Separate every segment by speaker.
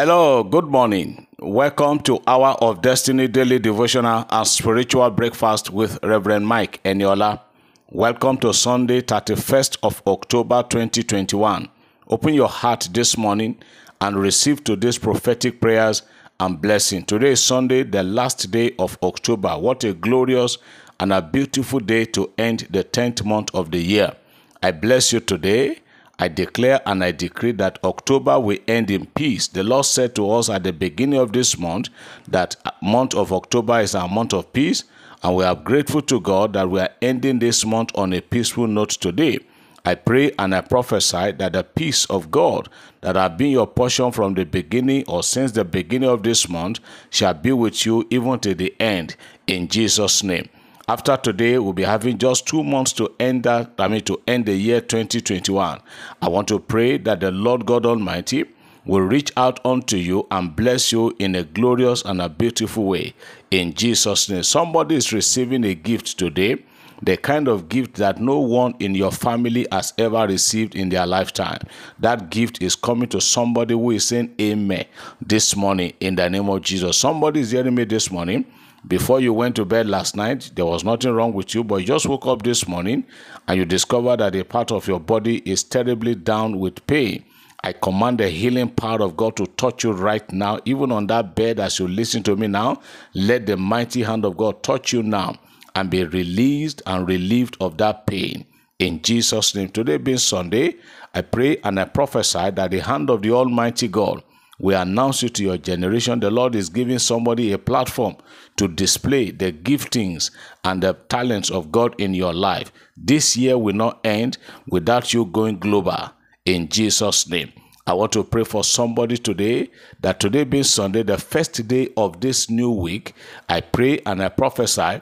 Speaker 1: Hello, good morning. Welcome to Hour of Destiny Daily Devotional and Spiritual Breakfast with Reverend Mike Eniola. Welcome to Sunday, 31st of October 2021. Open your heart this morning and receive today's prophetic prayers and blessing. Today is Sunday, the last day of October. What a glorious and a beautiful day to end the 10th month of the year. I bless you today I declare and I decree that October will end in peace. The Lord said to us at the beginning of this month that uh, month of October is our month of peace, and we are grateful to God that we are ending this month on a peaceful note today. I pray and I prophesy that the peace of God that have been your portion from the beginning or since the beginning of this month shall be with you even to the end in Jesus' name. After today, we'll be having just two months to end that, I mean, to end the year 2021. I want to pray that the Lord God Almighty will reach out unto you and bless you in a glorious and a beautiful way. In Jesus' name. Somebody is receiving a gift today, the kind of gift that no one in your family has ever received in their lifetime. That gift is coming to somebody who is saying amen this morning in the name of Jesus. Somebody is hearing me this morning before you went to bed last night, there was nothing wrong with you, but you just woke up this morning and you discovered that a part of your body is terribly down with pain. I command the healing power of God to touch you right now, even on that bed as you listen to me now. Let the mighty hand of God touch you now and be released and relieved of that pain. In Jesus' name. Today being Sunday, I pray and I prophesy that the hand of the Almighty God we announce you to your generation. The Lord is giving somebody a platform to display the giftings and the talents of God in your life. This year will not end without you going global in Jesus' name. I want to pray for somebody today that today being Sunday, the first day of this new week, I pray and I prophesy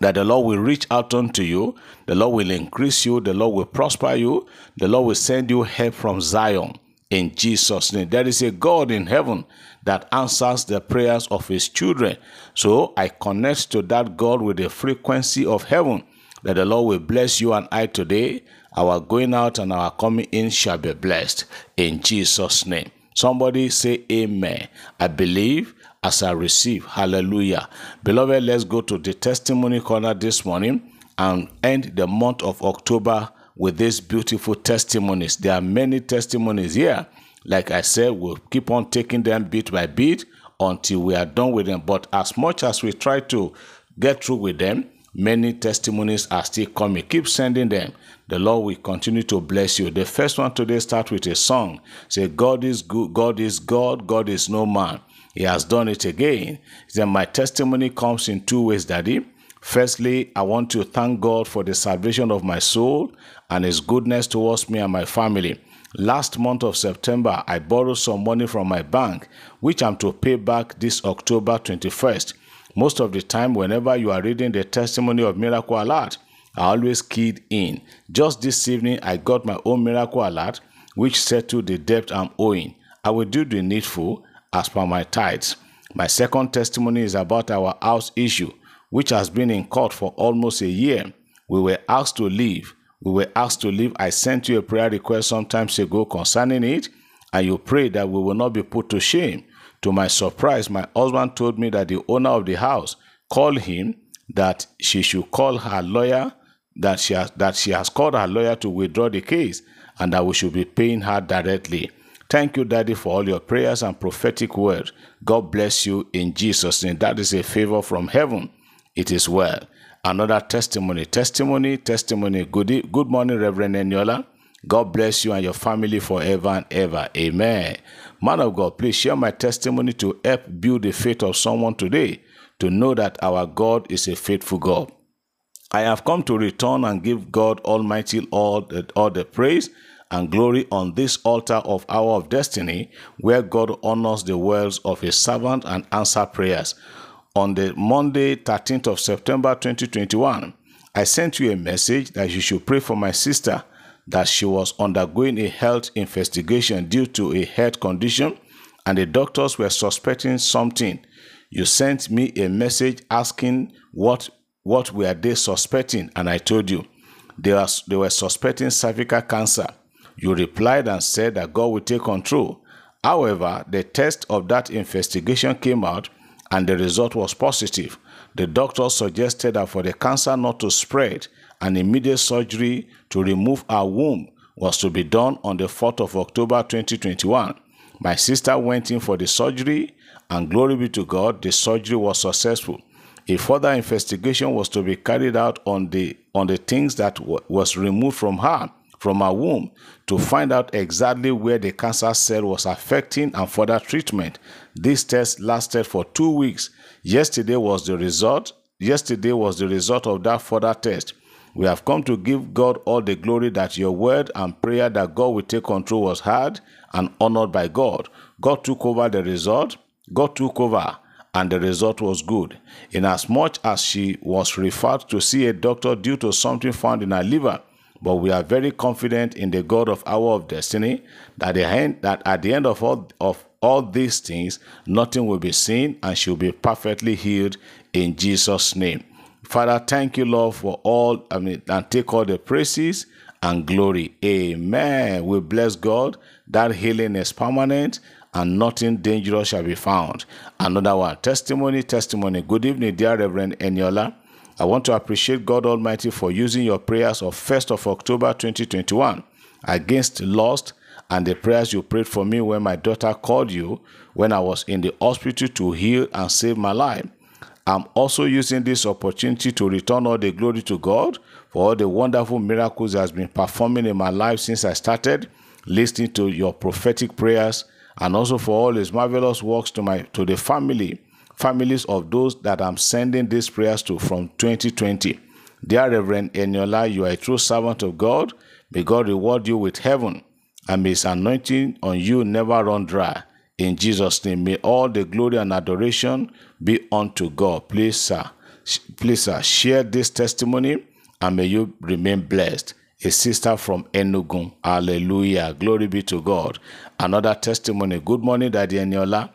Speaker 1: that the Lord will reach out unto you, the Lord will increase you, the Lord will prosper you, the Lord will send you help from Zion in Jesus' name. There is a God in heaven that answers the prayers of his children. So I connect to that God with the frequency of heaven that the Lord will bless you and I today. Our going out and our coming in shall be blessed in Jesus' name. Somebody say amen. I believe as I receive. Hallelujah. Beloved, let's go to the testimony corner this morning and end the month of October with these beautiful testimonies. There are many testimonies here. Like I said, we'll keep on taking them bit by bit until we are done with them. But as much as we try to get through with them, many testimonies are still coming. Keep sending them. The Lord will continue to bless you. The first one today starts with a song. Say, God is good, God is God, God is no man. He has done it again. Then my testimony comes in two ways, Daddy. Firstly, I want to thank God for the salvation of my soul and His goodness towards me and my family. Last month of September, I borrowed some money from my bank, which I'm to pay back this October 21st. Most of the time, whenever you are reading the testimony of Miracle Alert, I always keyed in. Just this evening, I got my own Miracle Alert, which settled the debt I'm owing. I will do the needful as per my tithes. My second testimony is about our house issue which has been in court for almost a year. We were asked to leave. We were asked to leave. I sent you a prayer request some time ago concerning it, and you prayed that we will not be put to shame. To my surprise, my husband told me that the owner of the house called him that she should call her lawyer, that she has, that she has called her lawyer to withdraw the case, and that we should be paying her directly. Thank you, Daddy, for all your prayers and prophetic words. God bless you in Jesus' name. That is a favor from heaven it is well. Another testimony, testimony, testimony. Good, good morning, Reverend Eniola. God bless you and your family forever and ever. Amen. Man of God, please share my testimony to help build the faith of someone today to know that our God is a faithful God. I have come to return and give God Almighty all the, all the praise and glory on this altar of Hour of Destiny, where God honors the words of His servant and answer prayers on the Monday, 13th of September 2021, I sent you a message that you should pray for my sister that she was undergoing a health investigation due to a health condition and the doctors were suspecting something. You sent me a message asking what what were they suspecting and I told you they, was, they were suspecting cervical cancer. You replied and said that God will take control However, the test of that investigation came out and the result was positive. The doctor suggested that for the cancer not to spread, an immediate surgery to remove her womb was to be done on the 4th of October 2021. My sister went in for the surgery, and glory be to God, the surgery was successful. A further investigation was to be carried out on the on the things that was removed from her from her womb to find out exactly where the cancer cell was affecting and further treatment. This test lasted for 2 weeks. Yesterday was the result. Yesterday was the result of that further test. We have come to give God all the glory that your word and prayer that God will take control was heard and honored by God. God took over the result. God took over and the result was good. Inasmuch as she was referred to see a doctor due to something found in her liver, but we are very confident in the God of Hour of Destiny that, the end, that at the end of all, of all these things, nothing will be seen and she'll be perfectly healed in Jesus' name. Father, thank you, Lord, for all, I mean, and take all the praises and glory. Amen. We bless God. That healing is permanent and nothing dangerous shall be found. Another one. Testimony, testimony. Good evening, dear Reverend Eniola. I want to appreciate God Almighty for using your prayers of 1st of October 2021 against lost and the prayers you prayed for me when my daughter called you when I was in the hospital to heal and save my life. I'm also using this opportunity to return all the glory to God for all the wonderful miracles He has been performing in my life since I started listening to your prophetic prayers and also for all his marvelous works to my to the family families of those that I'm sending these prayers to from 2020. Dear Reverend Eniola, you are a true servant of God. May God reward you with heaven and may his anointing on you never run dry. In Jesus' name, may all the glory and adoration be unto God. Please, sir, please, sir, share this testimony and may you remain blessed. A sister from Enugu. Hallelujah. Glory be to God. Another testimony. Good morning, Daddy Eniola.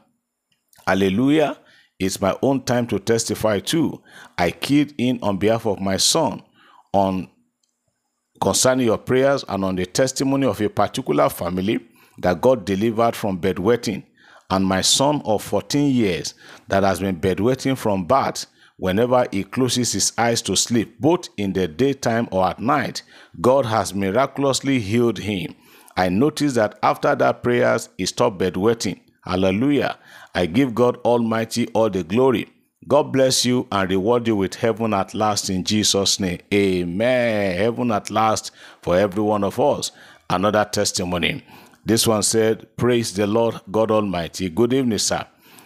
Speaker 1: Hallelujah. It's my own time to testify too. I keyed in on behalf of my son on concerning your prayers and on the testimony of a particular family that God delivered from bedwetting and my son of 14 years that has been bedwetting from birth whenever he closes his eyes to sleep, both in the daytime or at night, God has miraculously healed him. I noticed that after that prayers, he stopped bedwetting. Hallelujah. I give God Almighty all the glory. God bless you and reward you with heaven at last in Jesus' name. Amen. Heaven at last for every one of us. Another testimony. This one said, Praise the Lord God Almighty. Good evening, sir.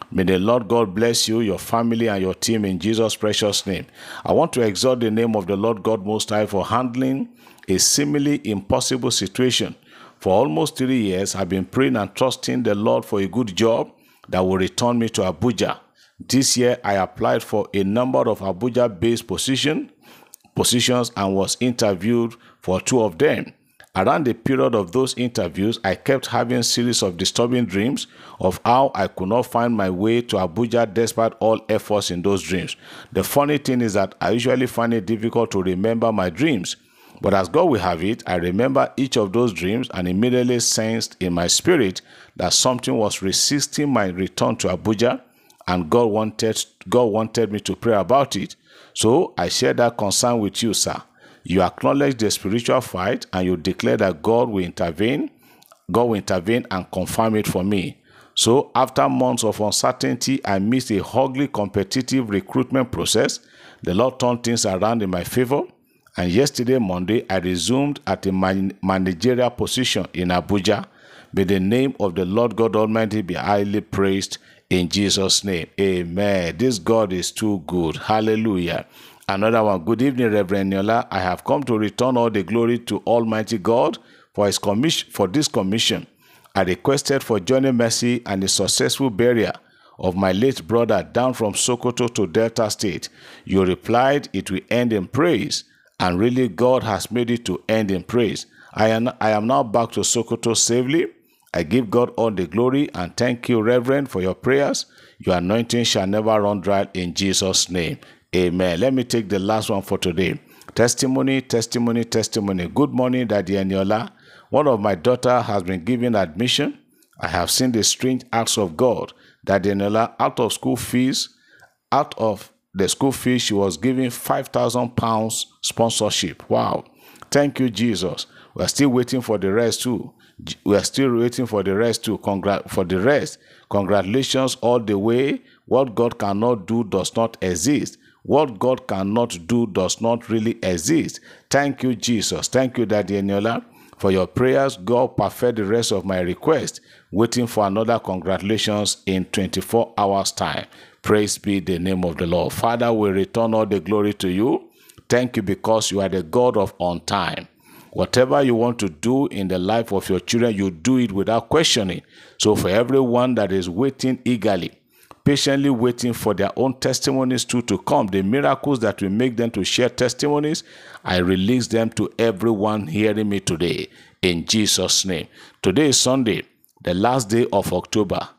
Speaker 1: May the Lord God bless you, your family, and your team in Jesus' precious name. I want to exalt the name of the Lord God Most High for handling a seemingly impossible situation. For almost three years, I've been praying and trusting the Lord for a good job that will return me to Abuja. This year, I applied for a number of Abuja-based position, positions and was interviewed for two of them. Around the period of those interviews, I kept having series of disturbing dreams of how I could not find my way to Abuja despite all efforts in those dreams. The funny thing is that I usually find it difficult to remember my dreams. But as God will have it, I remember each of those dreams and immediately sensed in my spirit that something was resisting my return to Abuja and God wanted God wanted me to pray about it. So I share that concern with you, sir. You acknowledge the spiritual fight and you declare that God will intervene. God will intervene and confirm it for me. So, after months of uncertainty, I missed a ugly competitive recruitment process. The Lord turned things around in my favor. And yesterday, Monday, I resumed at a man- managerial position in Abuja. May the name of the Lord God Almighty be highly praised in Jesus' name. Amen. This God is too good. Hallelujah. Another one. Good evening, Reverend Eniola. I have come to return all the glory to Almighty God for his commission for this commission. I requested for Johnny Mercy and the successful burial of my late brother down from Sokoto to Delta State. You replied it will end in praise, and really God has made it to end in praise. I am, I am now back to Sokoto safely. I give God all the glory and thank you, Reverend, for your prayers. Your anointing shall never run dry in Jesus' name. Amen. Let me take the last one for today. Testimony, testimony, testimony. Good morning, Daddy Eniola. One of my daughter has been given admission I have seen the strange acts of God that Daniela, out of school fees, out of the school fee, she was giving 5,000 pounds sponsorship. Wow. Thank you, Jesus. We're still waiting for the rest too. We're still waiting for the rest too. Congrat for the rest. Congratulations all the way. What God cannot do does not exist. What God cannot do does not really exist. Thank you, Jesus. Thank you, Daddy Eniola, for your prayers. God perfect the rest of my request. Waiting for another congratulations in 24 hours' time. Praise be the name of the Lord. Father, we return all the glory to you. Thank you because you are the God of on time. Whatever you want to do in the life of your children, you do it without questioning. So, for everyone that is waiting eagerly, patiently waiting for their own testimonies too to come, the miracles that will make them to share testimonies, I release them to everyone hearing me today in Jesus' name. Today is Sunday, the last day of October.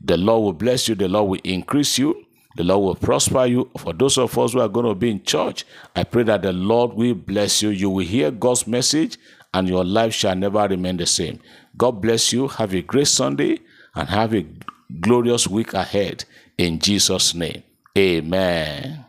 Speaker 1: The Lord will bless you, the Lord will increase you. The Lord will prosper you. For those of us who are going to be in church, I pray that the Lord will bless you. You will hear God's message and your life shall never remain the same. God bless you. Have a great Sunday and have a glorious week ahead. In Jesus' name, amen.